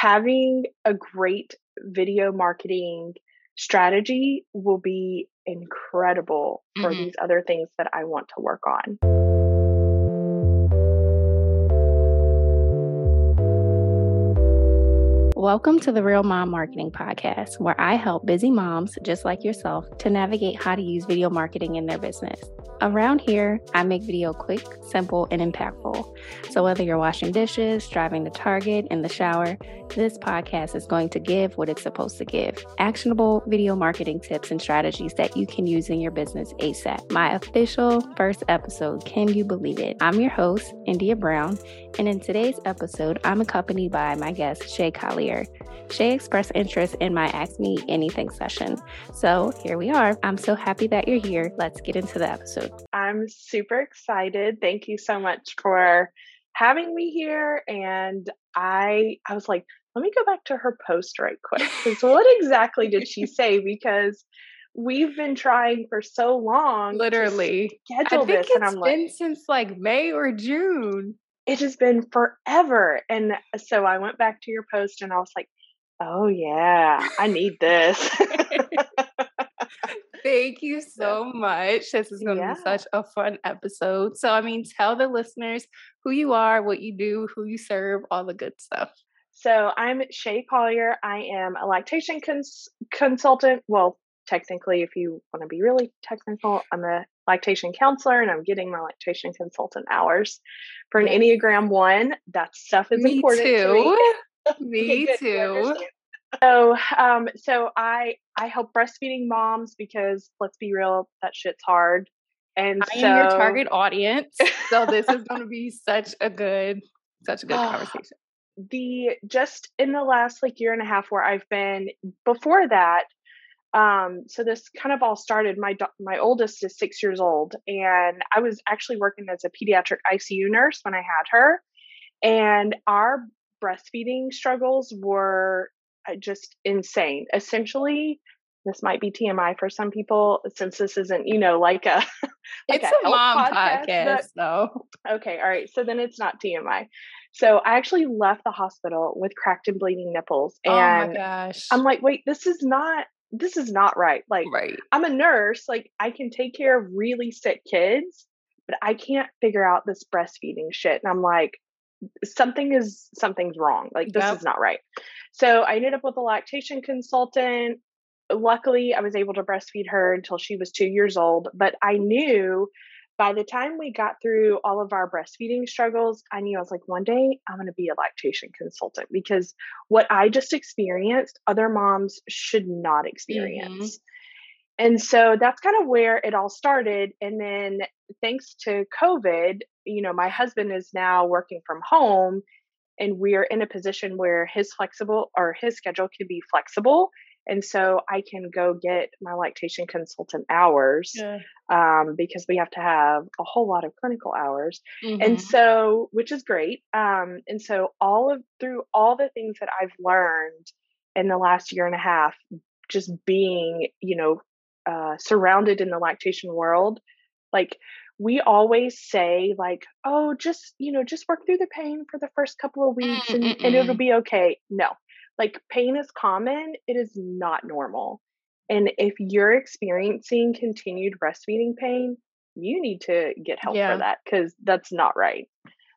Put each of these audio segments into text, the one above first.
having a great video marketing strategy will be incredible for Mhm. these other things that I want to work on. Welcome to the Real Mom Marketing Podcast, where I help busy moms just like yourself to navigate how to use video marketing in their business. Around here, I make video quick, simple, and impactful. So whether you're washing dishes, driving to Target, in the shower, this podcast is going to give what it's supposed to give actionable video marketing tips and strategies that you can use in your business ASAP. My official first episode, Can You Believe It? I'm your host, India Brown, and in today's episode, I'm accompanied by my guest, Shay Collier. Shay expressed interest in my Ask Me Anything session. So here we are. I'm so happy that you're here. Let's get into the episode. I'm super excited. Thank you so much for having me here. And I I was like, let me go back to her post right quick. Because what exactly did she say? Because we've been trying for so long. Literally. schedule I think this. And it's I'm like, been since like May or June. It has been forever. And so I went back to your post and I was like, oh yeah, I need this. Thank you so much. This is going to Yeah. be such a fun episode. So, I mean, tell the listeners who you are, what you do, who you serve, all the good stuff. So I'm Shay Collier. I am a lactation cons- consultant. Well, technically, if you want to be really technical, I'm a lactation counselor and I'm getting my lactation consultant hours for an Enneagram one. That stuff is Me important to me. too. Me too. So, um, so I I help breastfeeding moms because let's be real, that shit's hard. And I so am your target audience. So this is going to be such a good, such a good conversation. the just in the last like year and a half where I've been before that um so this kind of all started my my oldest is 6 years old and I was actually working as a pediatric ICU nurse when I had her and our breastfeeding struggles were uh, just insane essentially this might be TMI for some people since this isn't you know like a like it's a a, mom podcast, podcast, though. Okay, all right. So then it's not TMI. So I actually left the hospital with cracked and bleeding nipples. oh my And gosh. I'm like, wait, this is not this is not right. Like right. I'm a nurse, like I can take care of really sick kids, but I can't figure out this breastfeeding shit. And I'm like, something is something's wrong. Like this Yep. is not right. So I ended up with a lactation consultant. Luckily, I was able to breastfeed her until she was two years old. But I knew by the time we got through all of our breastfeeding struggles, I knew I was like, one day I'm going to be a lactation consultant because what I just experienced, other moms should not mm-hmm. experience. And so that's kind of where it all started. And then thanks to COVID, you know, my husband is now working from home and we're in a position where his flexible or his schedule can be flexible. And so I can go get my lactation consultant hours Yeah. um, because we have to have a whole lot of clinical hours. Mhm. And so, which is great. Um, and so, all of through all the things that I've learned in the last year and a half, just being, you know, uh, surrounded in the lactation world, like we always say, like, oh, just, you know, just work through the pain for the first couple of weeks and, and it'll be okay. No, like pain is common, it is not normal. And if you're experiencing continued breastfeeding pain, you need to get help Yeah. for that because that's not right.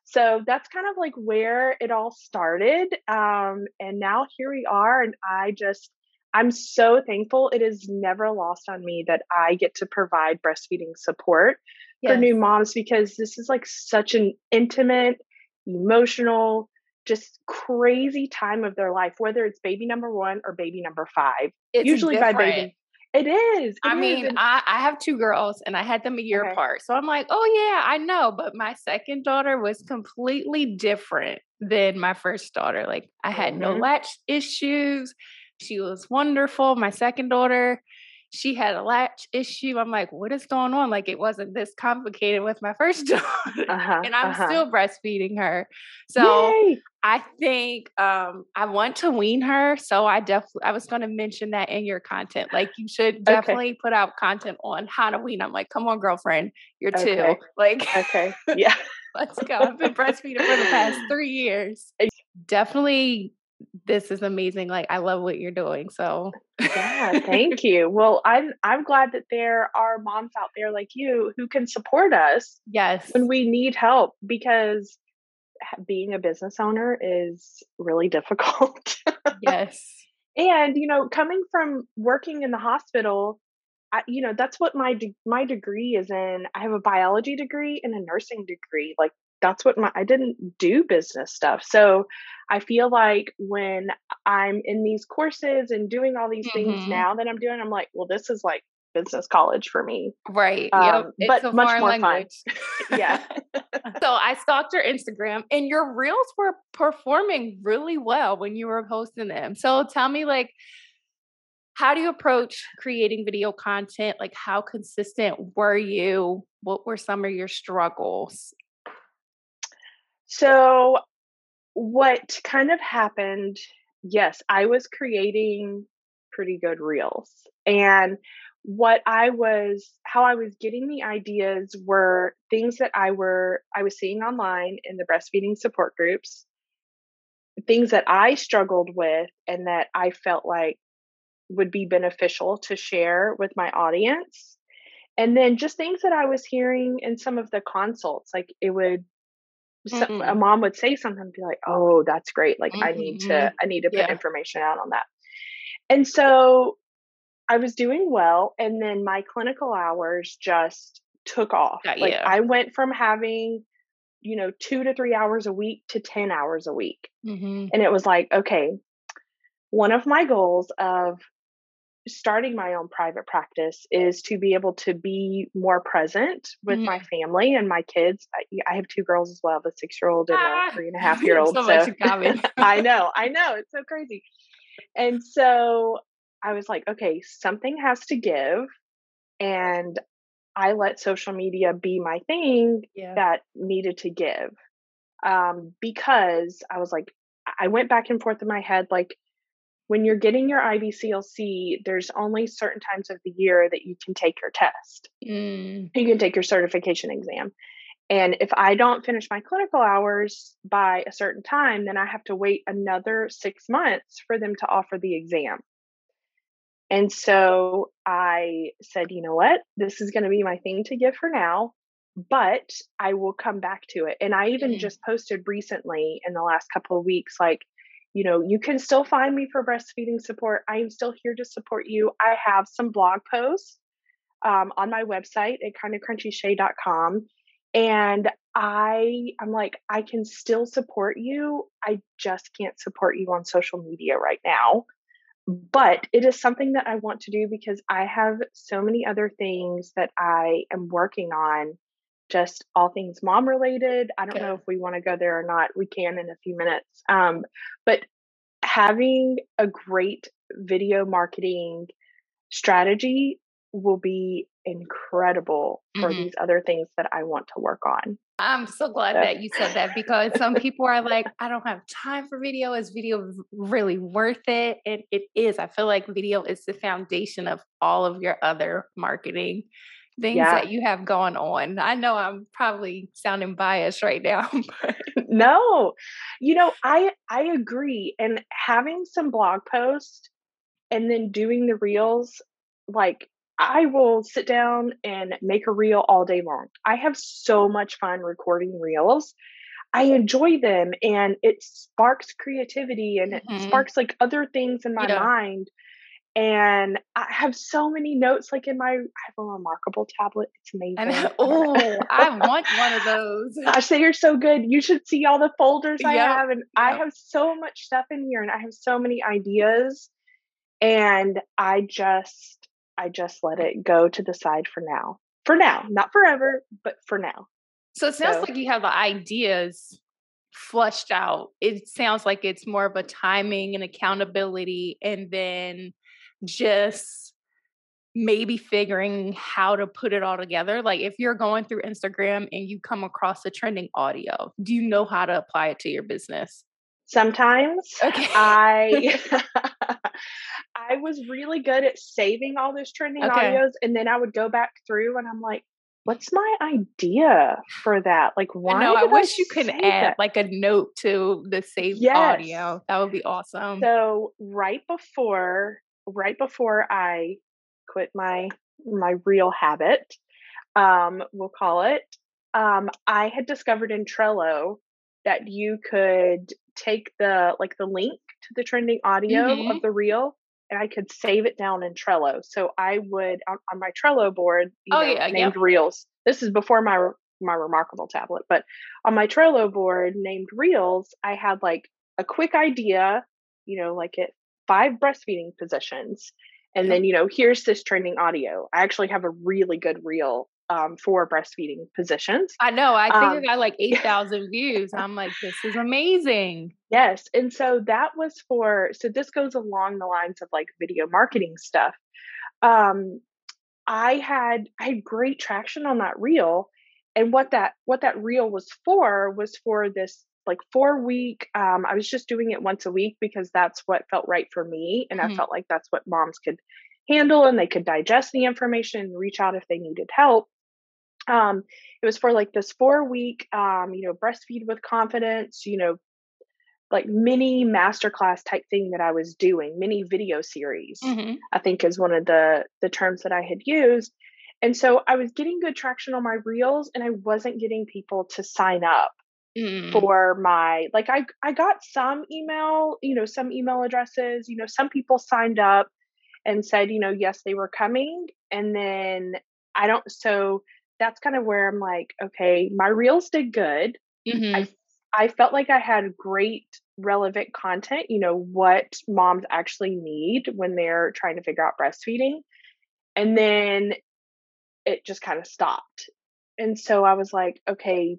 So that's kind of like where it all started. Um, and now here we are. And I just, I'm so thankful. It is never lost on me that I get to provide breastfeeding support for new moms because this is like such an intimate, emotional, just crazy time of their life, whether it's baby number one or baby number five. It's Usually by different. baby. It is. I it is, mean, and- I, I have two girls and I had them a year Okay. apart. So I'm like, oh, yeah, I know. But my second daughter was completely different than my first daughter. Like, I had no Mhm. latch issues. She was wonderful. My second daughter, she had a latch issue. I'm like, what is going on? Like, it wasn't this complicated with my first daughter. uh-huh, and I'm uh-huh. still breastfeeding her. So Yay! I think um, I want to wean her. So I definitely, I was going to mention that in your content. Like, you should definitely put out content on how to wean. I'm like, come on, girlfriend, you're two. Okay. Like, Okay. Yeah. let's go. I've been breastfeeding for the past three years. Definitely this is amazing. Like I love what you're doing. So yeah, thank you. Well, I'm I'm glad that there are moms out there like you who can support us. Yes. When we need help because being a business owner is really difficult. yes. And you know, coming from working in the hospital, I, you know, that's what my de- my degree is in. I have a biology degree and a nursing degree. Like that's what my I didn't do business stuff. So I feel like when I'm in these courses and doing all these mm-hmm. things now that I'm doing, I'm like, well, this is like business college for me. Right. Um, yep. But much more language. fun. yeah. so I stalked your Instagram and your reels were performing really well when you were posting them. So tell me like how do you approach creating video content? Like how consistent were you? What were some of your struggles? So, what kind of happened? Yes, I was creating pretty good reels. And what I was how I was getting the ideas were things that I were I was seeing online in the breastfeeding support groups, things that I struggled with and that I felt like would be beneficial to share with my audience. And then just things that I was hearing in some of the consults, like it would mm-hmm. a mom would say something and be like, "Oh, that's great. Like mm-hmm. I need to mm-hmm. I need to put yeah. information out on that." And so I was doing well and then my clinical hours just took off. Got like you. I went from having you know 2 to 3 hours a week to 10 hours a week. Mm-hmm. And it was like, okay, one of my goals of starting my own private practice is to be able to be more present with mm-hmm. my family and my kids. I, I, have two girls as well, the six year old and ah, the three and a half year old. so, so I know, I know, it's so crazy. And so I was like, okay, something has to give. And I let social media be my thing yeah. that needed to give. Um, because I was like, I went back and forth in my head, like, when you're getting your IBCLC, there's only certain times of the year that you can take your test. Mm. You can take your certification exam. And if I don't finish my clinical hours by a certain time, then I have to wait another six months for them to offer the exam. And so I said, you know what? This is going to be my thing to give for now, but I will come back to it. And I even mm. just posted recently in the last couple of weeks, like, you know, you can still find me for breastfeeding support. I am still here to support you. I have some blog posts um, on my website at kindofcrunchyshea.com. And I I'm like, I can still support you. I just can't support you on social media right now. But it is something that I want to do because I have so many other things that I am working on just all things mom related. I don't know if we want to go there or not. We can in a few minutes. Um, but having a great video marketing strategy will be incredible for mm-hmm. these other things that I want to work on. I'm so glad so. that you said that because some people are like, I don't have time for video. Is video really worth it? And it is. I feel like video is the foundation of all of your other marketing things yeah. that you have going on. I know I'm probably sounding biased right now. But. No. You know, I I agree and having some blog posts and then doing the reels like I will sit down and make a reel all day long. I have so much fun recording reels. I enjoy them and it sparks creativity and mm-hmm. it sparks like other things in my mind and I have so many notes like in my I have a remarkable tablet. It's amazing. oh, I want one of those. I say you're so good. You should see all the folders yep. I have and yep. I have so much stuff in here and I have so many ideas and I just I just let it go to the side for now. For now, not forever, but for now. So it sounds so. like you have the ideas flushed out. It sounds like it's more of a timing and accountability and then just maybe figuring how to put it all together. Like if you're going through Instagram and you come across a trending audio, do you know how to apply it to your business? Sometimes. Okay. I I was really good at saving all those trending okay. audios and then I would go back through and I'm like, what's my idea for that? Like, why? No, I wish I you could add that? like a note to the saved Yes. audio. That would be awesome. So right before, right before I quit my my reel habit, um, we'll call it, um, I had discovered in Trello that you could take the like the link to the trending audio Mhm. of the reel and I could save it down in Trello. So I would on, on my Trello board, Oh, know, yeah, named reels. This is before my my remarkable tablet, but on my Trello board named reels, I had like a quick idea, you know, like at five breastfeeding positions. And then, you know, here's this training audio. I actually have a really good reel um, for breastfeeding positions. I know. I think Um, it got like 8,000 views. I'm like, this is amazing. Yes. And so that was for, so this goes along the lines of like video marketing stuff. Um, I had, I had great traction on that reel. And what that, what that reel was for was for this like four week, um, I was just doing it once a week because that's what felt right for me. And Mhm. I felt like that's what moms could handle and they could digest the information and reach out if they needed help. Um, it was for like this four week, um, you know, breastfeed with confidence, you know, like mini masterclass type thing that I was doing, mini video series, Mhm. I think is one of the the terms that I had used. And so I was getting good traction on my reels and I wasn't getting people to sign up Mm. for my like I I got some email, you know, some email addresses, you know, some people signed up and said, you know, yes, they were coming and then I don't so that's kind of where I'm like, okay, my reels did good. Mhm. I I felt like I had great relevant content, you know, what moms actually need when they're trying to figure out breastfeeding. And then it just kind of stopped. And so I was like, okay,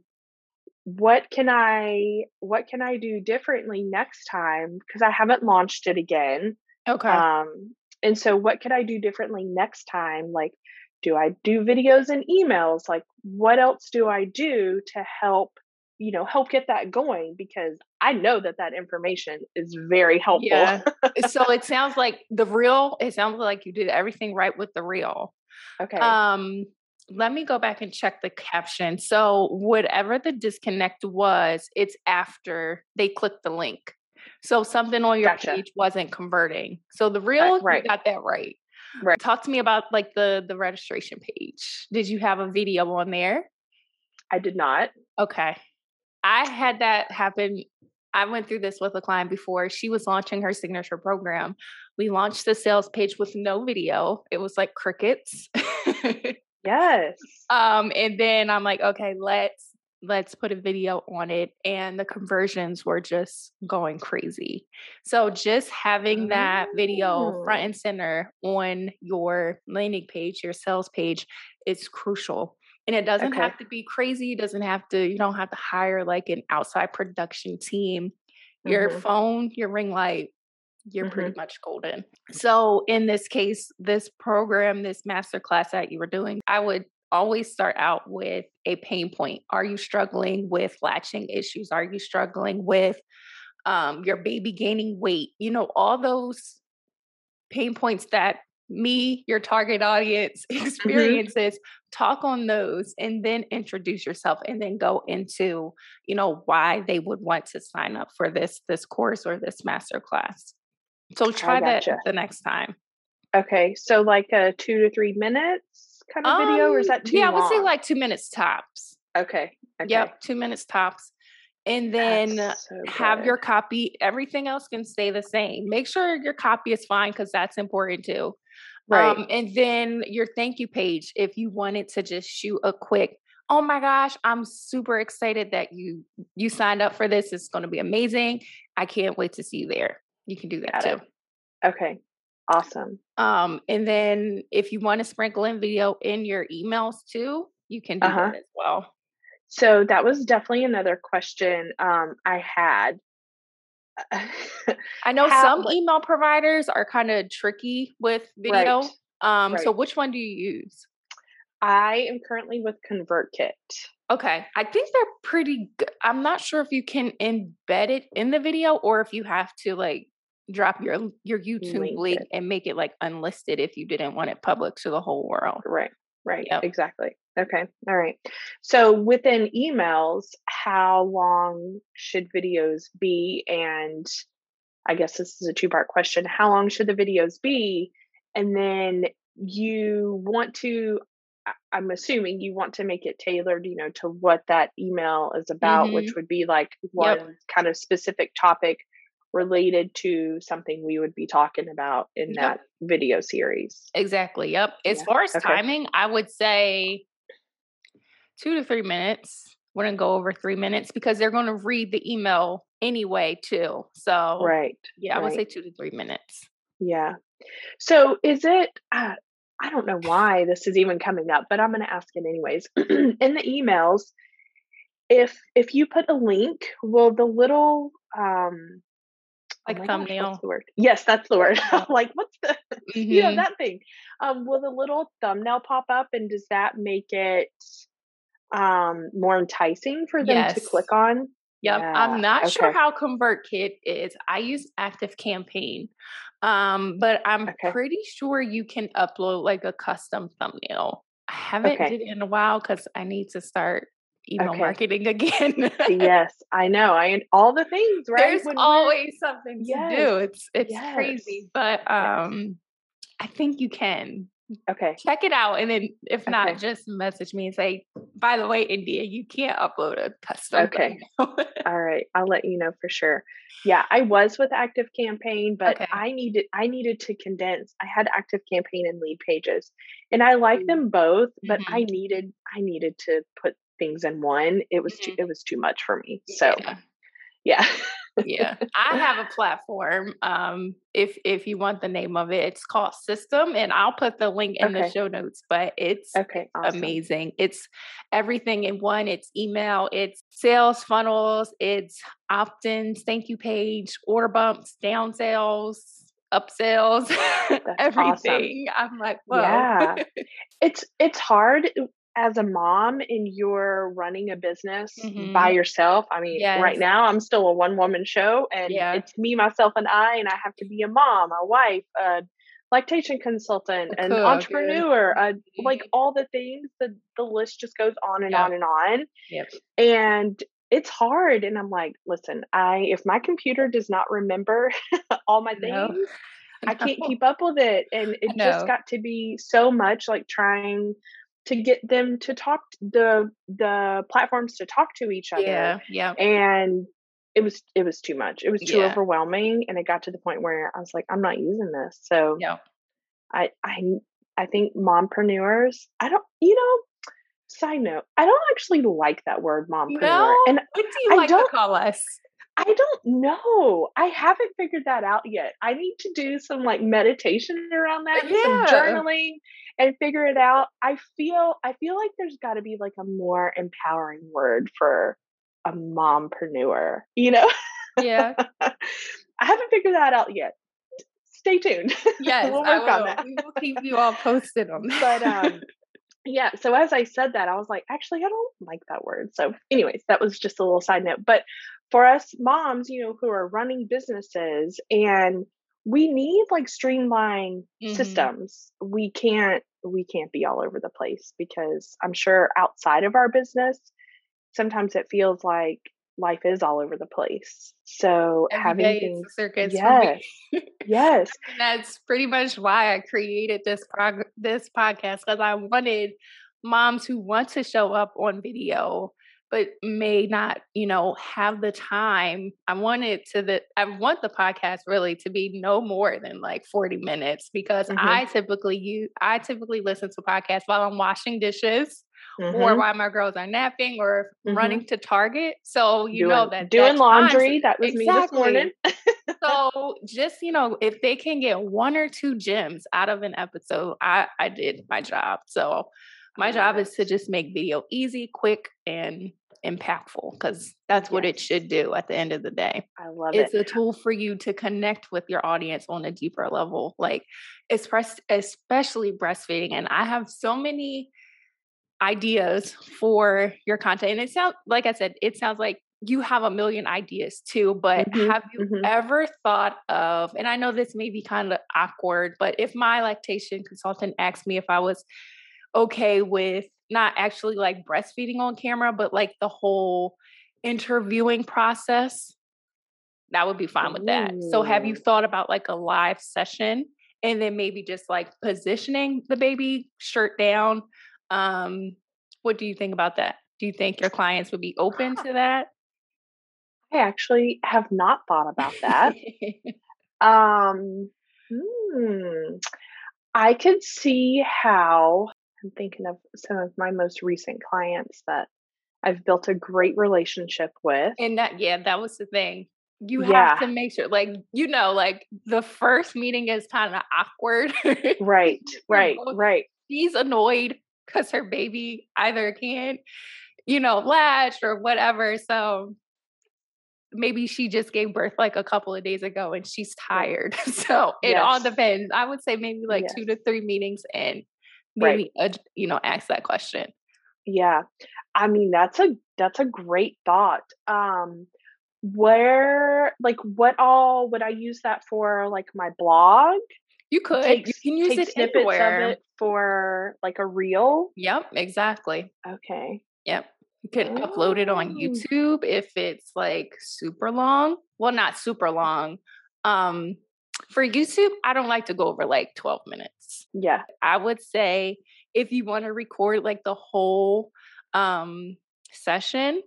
what can I what can I do differently next time because I haven't launched it again. Okay. Um and so what could I do differently next time? Like do I do videos and emails? Like what else do I do to help you know help get that going because i know that that information is very helpful Yeah. so it sounds like the reel, it sounds like you did everything right with the reel. okay Um, let me go back and check the caption. So whatever the disconnect was, it's after they clicked the link. So something on your Gotcha. page wasn't converting. So the reel, right. you got that right. Right. Talk to me about like the the registration page. Did you have a video on there? i did not Okay. I had that happen. I went through this with a client before. She was launching her signature program. We launched the sales page with no video. It was like crickets. yes um and then I'm like, okay, let's let's put a video on it and the conversions were just going crazy. So just having that video front Oh. and center on your landing page, your sales page is crucial. And it doesn't Okay. have to be crazy. It doesn't have to, you don't have to hire like an outside production team. Your Mhm. phone, your ring light, you're Mm-hmm. pretty much golden. So in this case, this program, this master class that you were doing, I would always start out with a pain point. Are you struggling with latching issues? Are you struggling with um, your baby gaining weight? You know, all those pain points that me, your target audience, experiences, talk on those and then introduce yourself and then go into, you know, why they would want to sign up for this this course or this master class. So try that the next time. okay so like a two to three minutes kind of video or is Um, that too Yeah, I would say like two minutes tops. okay okay Yep, two minutes tops. And then so have your copy. Everything else can stay the same. Make sure your copy is fine because that's important too. right Um, and then your thank you page, if you wanted to just shoot a quick, oh my gosh, I'm super excited that you you signed up for this. It's going to be amazing. I can't wait to see you there. You can do that Got too. it. okay awesome Um, and then if you want to sprinkle in video in your emails too, you can do Uh-huh. that as well. so that was definitely another question um i had I know How- some what- email providers are kind of tricky with video. Right. Um, so which one do you use? i am currently with convertkit Okay, I think they're pretty good. I'm not sure if you can embed it in the video or if you have to like drop your your YouTube Link link and make it like unlisted if you didn't want it public to the whole world. right Right. Yep. Exactly. Okay. All right. So within emails, how long should videos be? And I guess this is a two part question. How long should the videos be? And then you want to, I'm assuming you want to make it tailored, you know, to what that email is about, mm-hmm. which would be like one yep. kind of specific topic related to something we would be talking about in yep. that video series. Exactly. Yep. As yeah. far as okay. timing, I would say two to three minutes. Wouldn't go over three minutes because they're going to read the email anyway, too. So, right. Yeah, I right. would say two to three minutes. Yeah. So, is it, uh, I don't know why this is even coming up, but I'm going to ask it anyways. in the emails, if if you put a link, will the little um like oh thumbnail. Gosh, the word? Yes, that's the word. like, what's the, mm-hmm. you know, mm-hmm. that thing? Um, will the little thumbnail pop up, and does that make it um more enticing for them yes. to click on? Yep. Yeah. I'm not okay. sure how ConvertKit is. I use Active Campaign. Um, but I'm okay. pretty sure you can upload like a custom thumbnail. I haven't okay. did it in a while because I need to start email okay. marketing again. yes, I know. I all the things, right? There's when always something yes. to do. It's it's yes. crazy, but um I think you can. Okay. Check it out and then if not okay. just message me and say, "By the way, India, you can't upload a custom." Okay. all right. I'll let you know for sure. Yeah, I was with Active Campaign, but okay. I needed I needed to condense. I had Active Campaign and Leadpages. And I like mm-hmm. them both, but mm-hmm. I needed I needed to put things in one, it was mm-hmm. too it was too much for me. So yeah. yeah. yeah. I have a platform. Um, if if you want the name of it, it's called Systeme, and I'll put the link in okay. the show notes. But it's okay, awesome. amazing. It's everything in one. It's email, it's sales funnels, it's opt-ins, thank you page, order bumps, down sales, upsells, everything. Awesome. I'm like, Whoa. yeah, it's it's hard as a mom and you're running a business mm-hmm. by yourself, I mean, yes. right now I'm still a one woman show and yeah. it's me, myself, and I, and I have to be a mom, a wife, a lactation consultant, a an entrepreneur, a, like all the things. The the list just goes on and on and on. Yep. And it's hard. And I'm like, listen, I if my computer does not remember all my things, no. I can't keep up with it. And it just got to be so much like trying to get them to talk the the platforms to talk to each other. Yeah, yeah. And it was it was too much. It was too yeah. overwhelming, and it got to the point where I was like, I'm not using this. So yeah, I I I think mompreneurs. I don't. You know. Side note, I don't actually like that word mompreneur. No? And what do you I like to call us? I don't know. I haven't figured that out yet. I need to do some like meditation around that, yeah. some journaling, and figure it out. I feel I feel like there's got to be like a more empowering word for a mompreneur, you know? Yeah. I haven't figured that out yet. Stay tuned. Yes, we'll work on that. We will keep you all posted on that. But um yeah, so as I said that, I was like, actually, I don't like that word. So, anyways, that was just a little side note. But for us moms, you know, who are running businesses and we need like streamlined mm-hmm. systems. We can't we can't be all over the place because I'm sure outside of our business, sometimes it feels like life is all over the place. So Every having things, circus yes, yes, that's pretty much why I created this prog- this podcast because I wanted moms who want to show up on video but may not, you know, have the time. I wanted to the I want the podcast really to be no more than like 40 minutes because mm-hmm. I typically use I typically listen to podcasts while I'm washing dishes. Mm-hmm. Or while my girls are napping or mm-hmm. running to Target. So you doing, know that doing laundry, that was exactly. me this morning. so just, you know, if they can get one or two gems out of an episode, I, I did my job. So my job is to just make video easy, quick, and impactful because that's what yes. it should do at the end of the day. I love it's it. It's a tool for you to connect with your audience on a deeper level, like express, especially breastfeeding. And I have so many ideas for your content. And it sounds like I said, it sounds like you have a million ideas too, but mm-hmm, have you mm-hmm. ever thought of, and I know this may be kind of awkward, but if my lactation consultant asked me if I was okay with not actually like breastfeeding on camera, but like the whole interviewing process, that would be fine with that. So have you thought about like a live session and then maybe just like positioning the baby shirt down? Um, what do you think about that? Do you think your clients would be open to that? I actually have not thought about that. um, hmm, I could see how I'm thinking of some of my most recent clients that I've built a great relationship with. And that, yeah, that was the thing. You yeah. have to make sure, like, you know, like the first meeting is kind of awkward. right, right, right. She's annoyed because her baby either can't, you know, latch or whatever. So maybe she just gave birth like a couple of days ago and she's tired. so it yes. all depends. I would say maybe like yes. two to three meetings and maybe right. uh, you know ask that question. Yeah. I mean that's a that's a great thought. Um where like what all would I use that for like my blog? You could. Take, you can use it snippets anywhere. of it for like a reel. Yep, exactly. Okay. Yep. You can oh. upload it on YouTube if it's like super long. Well, not super long. Um, for YouTube, I don't like to go over like 12 minutes. Yeah. I would say if you want to record like the whole um session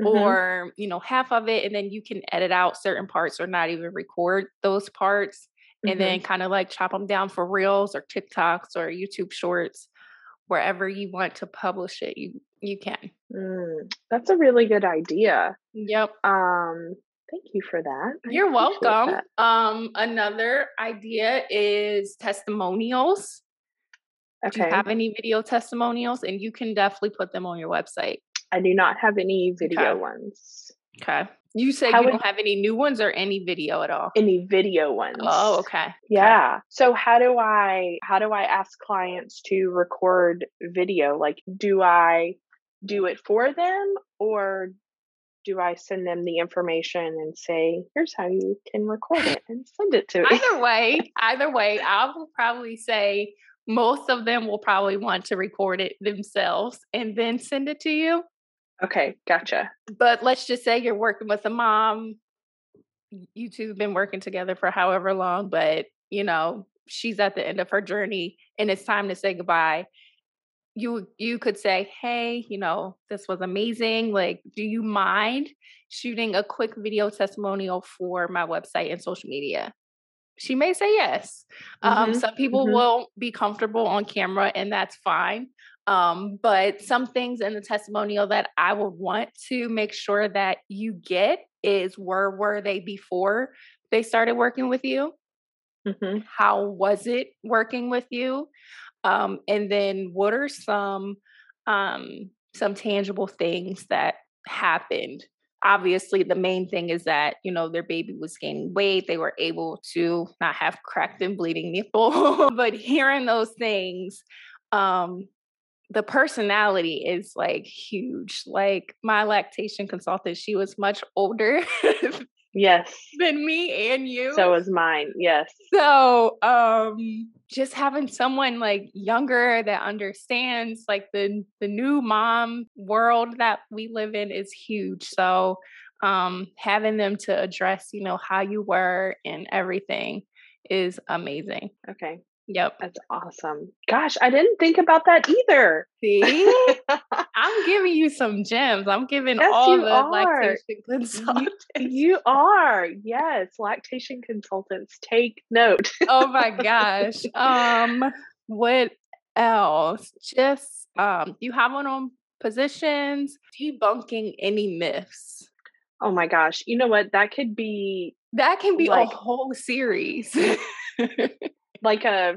mm-hmm. or, you know, half of it and then you can edit out certain parts or not even record those parts mm-hmm. and then kind of like chop them down for reels or TikToks or YouTube shorts wherever you want to publish it. You you can. Mm, that's a really good idea. Yep. Um, thank you for that. I You're welcome. That. Um, another idea is testimonials. Okay. Do you have any video testimonials? And you can definitely put them on your website. I do not have any video okay. ones. Okay. You said how you would, don't have any new ones or any video at all? Any video ones. Oh, okay. Yeah. Okay. So how do I how do I ask clients to record video? Like do I do it for them or do I send them the information and say, here's how you can record it and send it to me? Either way, either way, I will probably say most of them will probably want to record it themselves and then send it to you. Okay, gotcha. But let's just say you're working with a mom. You two have been working together for however long, but you know, she's at the end of her journey and it's time to say goodbye you you could say hey you know this was amazing like do you mind shooting a quick video testimonial for my website and social media she may say yes um, mm-hmm. um, some people mm-hmm. will be comfortable on camera and that's fine um, but some things in the testimonial that i would want to make sure that you get is where were they before they started working with you mm-hmm. how was it working with you um, and then what are some um, some tangible things that happened? Obviously, the main thing is that you know their baby was gaining weight. They were able to not have cracked and bleeding nipple. but hearing those things, um, the personality is like huge. Like my lactation consultant, she was much older Yes. Than me and you. So was mine. Yes. So, um just having someone like younger that understands like the the new mom world that we live in is huge. So, um having them to address, you know, how you were and everything is amazing. Okay. Yep. That's awesome. Gosh, I didn't think about that either. See? I'm giving you some gems. I'm giving yes, all the are. lactation consultants. You, you, are. Yes, lactation consultants. Take note. oh my gosh. Um what else? Just um you have one on positions, debunking any myths. Oh my gosh. You know what? That could be that can be like, a whole series like a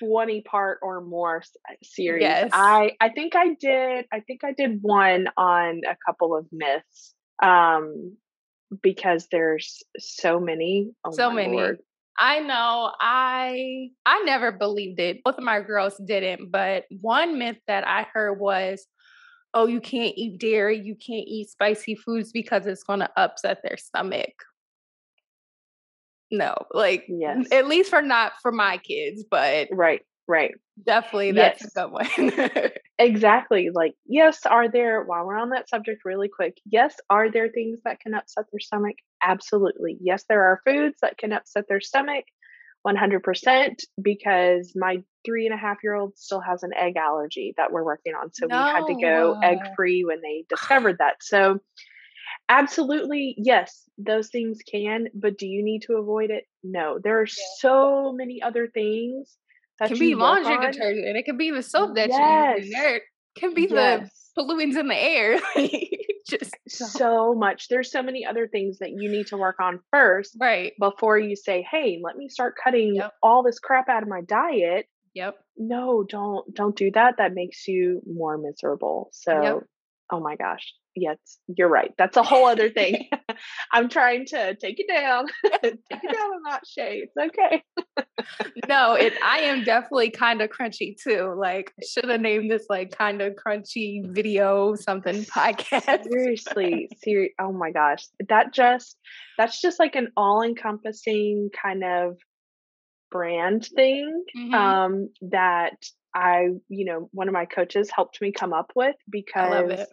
20 part or more series. Yes. I I think I did I think I did one on a couple of myths um because there's so many. Oh so many. Lord. I know. I I never believed it. Both of my girls didn't, but one myth that I heard was oh, you can't eat dairy, you can't eat spicy foods because it's going to upset their stomach no like yes. at least for not for my kids but right right Definitely, that's yes. a good one. exactly. Like, yes, are there, while we're on that subject really quick, yes, are there things that can upset their stomach? Absolutely. Yes, there are foods that can upset their stomach 100% because my three and a half year old still has an egg allergy that we're working on. So no. we had to go egg free when they discovered that. So, absolutely, yes, those things can, but do you need to avoid it? No. There are yeah. so many other things that can be laundry detergent. It can be the soap that yes. you use. There can be yes. the pollutants in the air. just so much. There's so many other things that you need to work on first, right? Before you say, "Hey, let me start cutting yep. all this crap out of my diet." Yep. No, don't don't do that. That makes you more miserable. So, yep. oh my gosh, yes, you're right. That's a whole other thing. I'm trying to take it down, take it down a notch, Shay. It's okay. no, it. I am definitely kind of crunchy too. Like, should have named this like kind of crunchy video something podcast. Seriously, serious. Oh my gosh, that just that's just like an all encompassing kind of brand thing mm-hmm. um, that I, you know, one of my coaches helped me come up with because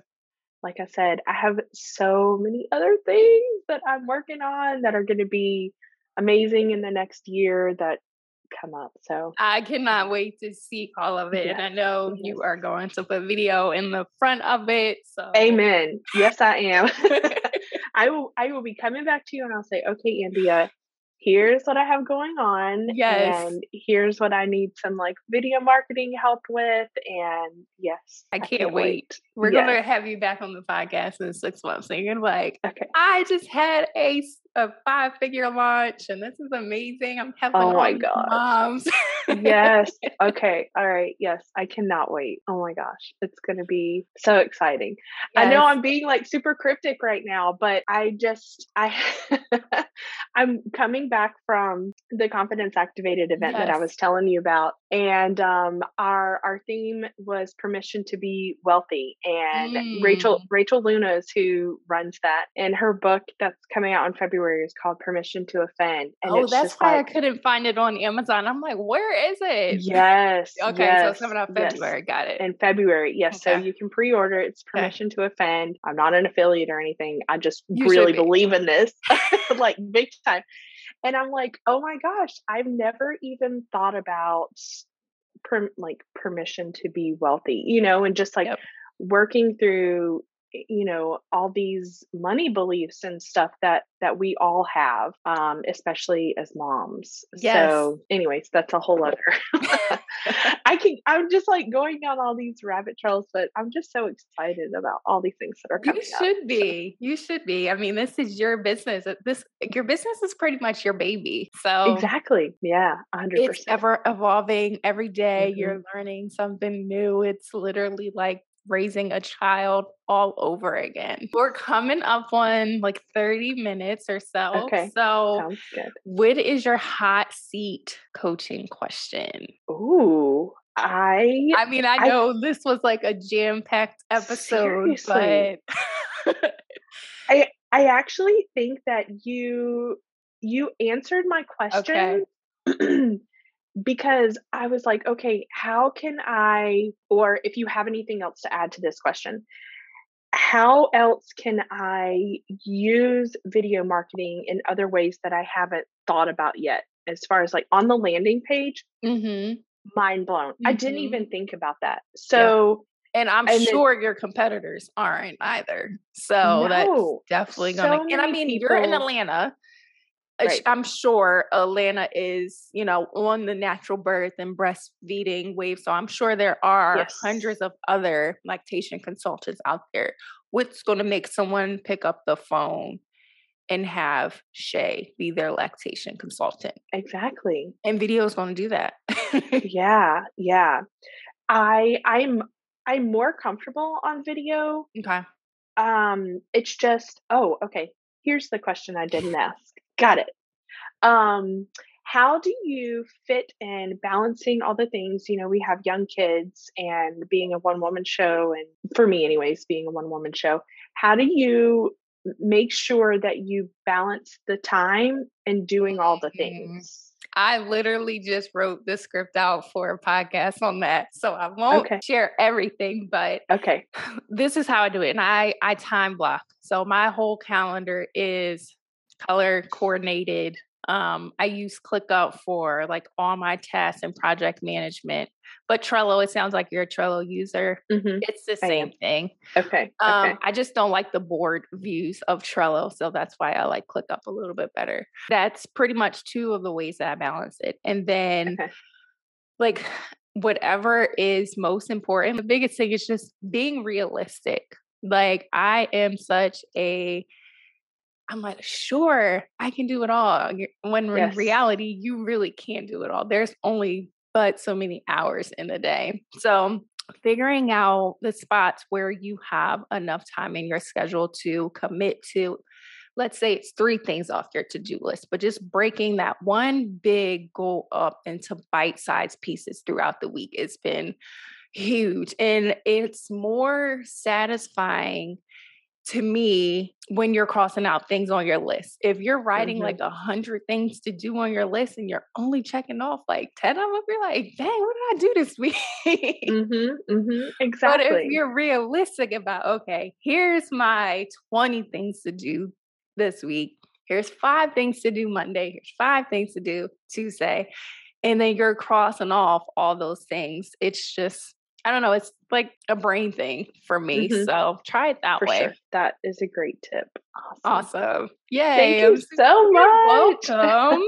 like I said, I have so many other things that I'm working on that are going to be amazing in the next year that come up. So I cannot wait to see all of it. Yes. And I know yes. you are going to put video in the front of it. So Amen. Yes, I am. I will I will be coming back to you and I'll say, okay, India, here's what I have going on. Yes. And here's what I need some like video marketing help with. And yes. I can't, I can't wait. wait. We're yes. going to have you back on the podcast in six months. And you're like, okay. I just had a a five figure launch and this is amazing. I'm helping oh my god moms. yes. Okay. All right. Yes. I cannot wait. Oh my gosh. It's gonna be so exciting. Yes. I know I'm being like super cryptic right now, but I just I I'm coming back from the confidence activated event yes. that I was telling you about. And um our our theme was permission to be wealthy. And mm. Rachel Rachel Luna is who runs that. And her book that's coming out in February is called Permission to Offend. And oh, that's why like, I couldn't find it on Amazon. I'm like, where is it? Yes. okay, yes, so it's coming out February. Yes. Got it. In February, yes. Okay. So you can pre-order. It's Permission okay. to Offend. I'm not an affiliate or anything. I just you really be. believe in this, like big time. And I'm like, oh my gosh, I've never even thought about per, like permission to be wealthy, you know, and just like yep. Working through you know all these money beliefs and stuff that that we all have um especially as moms yes. so anyways that's a whole other i can i'm just like going down all these rabbit trails but i'm just so excited about all these things that are coming you should up. be you should be i mean this is your business this your business is pretty much your baby so exactly yeah 100% it's ever evolving every day, mm-hmm. you're learning something new it's literally like raising a child all over again. We're coming up on like 30 minutes or so. Okay. So, Sounds good. what is your hot seat coaching question? Ooh, I I mean, I know I, this was like a jam-packed episode, seriously. but I I actually think that you you answered my question. Okay. Because I was like, okay, how can I, or if you have anything else to add to this question, how else can I use video marketing in other ways that I haven't thought about yet? As far as like on the landing page, mm-hmm. mind blown. Mm-hmm. I didn't mm-hmm. even think about that. So, yeah. and I'm and sure then, your competitors aren't either. So no, that's definitely gonna. So and I mean, people, you're in Atlanta, Right. I'm sure Atlanta is, you know, on the natural birth and breastfeeding wave. So I'm sure there are yes. hundreds of other lactation consultants out there. What's going to make someone pick up the phone and have Shay be their lactation consultant? Exactly. And video is going to do that. yeah, yeah. I I'm I'm more comfortable on video. Okay. Um, it's just oh, okay. Here's the question I didn't ask. Got it. Um, how do you fit in balancing all the things? You know, we have young kids and being a one woman show, and for me, anyways, being a one woman show. How do you make sure that you balance the time and doing all the mm-hmm. things? I literally just wrote the script out for a podcast on that. So I won't okay. share everything, but okay. This is how I do it. And I I time block. So my whole calendar is color coordinated um, I use ClickUp for like all my tasks and project management. But Trello, it sounds like you're a Trello user. Mm-hmm. It's the same thing. Okay. Um, okay. I just don't like the board views of Trello. So that's why I like ClickUp a little bit better. That's pretty much two of the ways that I balance it. And then, okay. like, whatever is most important, the biggest thing is just being realistic. Like, I am such a I'm like, sure, I can do it all. When yes. in reality, you really can't do it all. There's only but so many hours in a day. So figuring out the spots where you have enough time in your schedule to commit to let's say it's three things off your to-do list but just breaking that one big goal up into bite-sized pieces throughout the week it's been huge and it's more satisfying to me when you're crossing out things on your list. If you're writing mm-hmm. like a hundred things to do on your list and you're only checking off like 10 of them, you're like, dang, what did I do this week? mm-hmm, mm-hmm, exactly. But if you're realistic about, okay, here's my 20 things to do this week. Here's five things to do Monday. Here's five things to do Tuesday. And then you're crossing off all those things. It's just I don't know. It's like a brain thing for me. Mm-hmm. So try it that for way. Sure. That is a great tip. Awesome. awesome. Yay. Thank you so much. Welcome.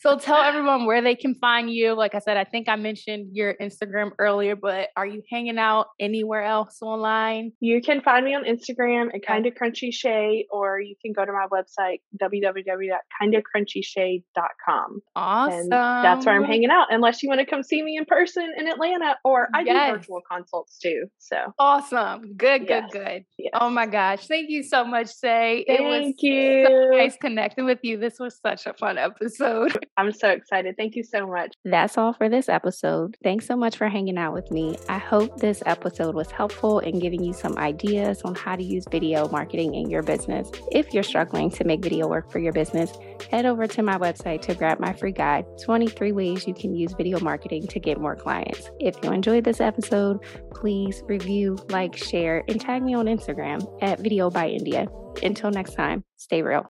so tell everyone where they can find you. Like I said, I think I mentioned your Instagram earlier, but are you hanging out anywhere else online? You can find me on Instagram at Kinda Crunchy Shay, or you can go to my website, www.kindacrunchyshay.com. Awesome. And that's where I'm hanging out, unless you want to come see me in person in Atlanta, or I yes. do virtual consults too. So awesome. Good, good, yes. good. Yes. Oh my gosh. Thank you so much, Shay. Thank it was you. So nice connecting with you. This was such a fun episode. I'm so excited. Thank you so much. That's all for this episode. Thanks so much for hanging out with me. I hope this episode was helpful in giving you some ideas on how to use video marketing in your business. If you're struggling to make video work for your business, head over to my website to grab my free guide 23 ways you can use video marketing to get more clients. If you enjoyed this episode, please review, like, share, and tag me on Instagram at Video by India. Until next time, stay real.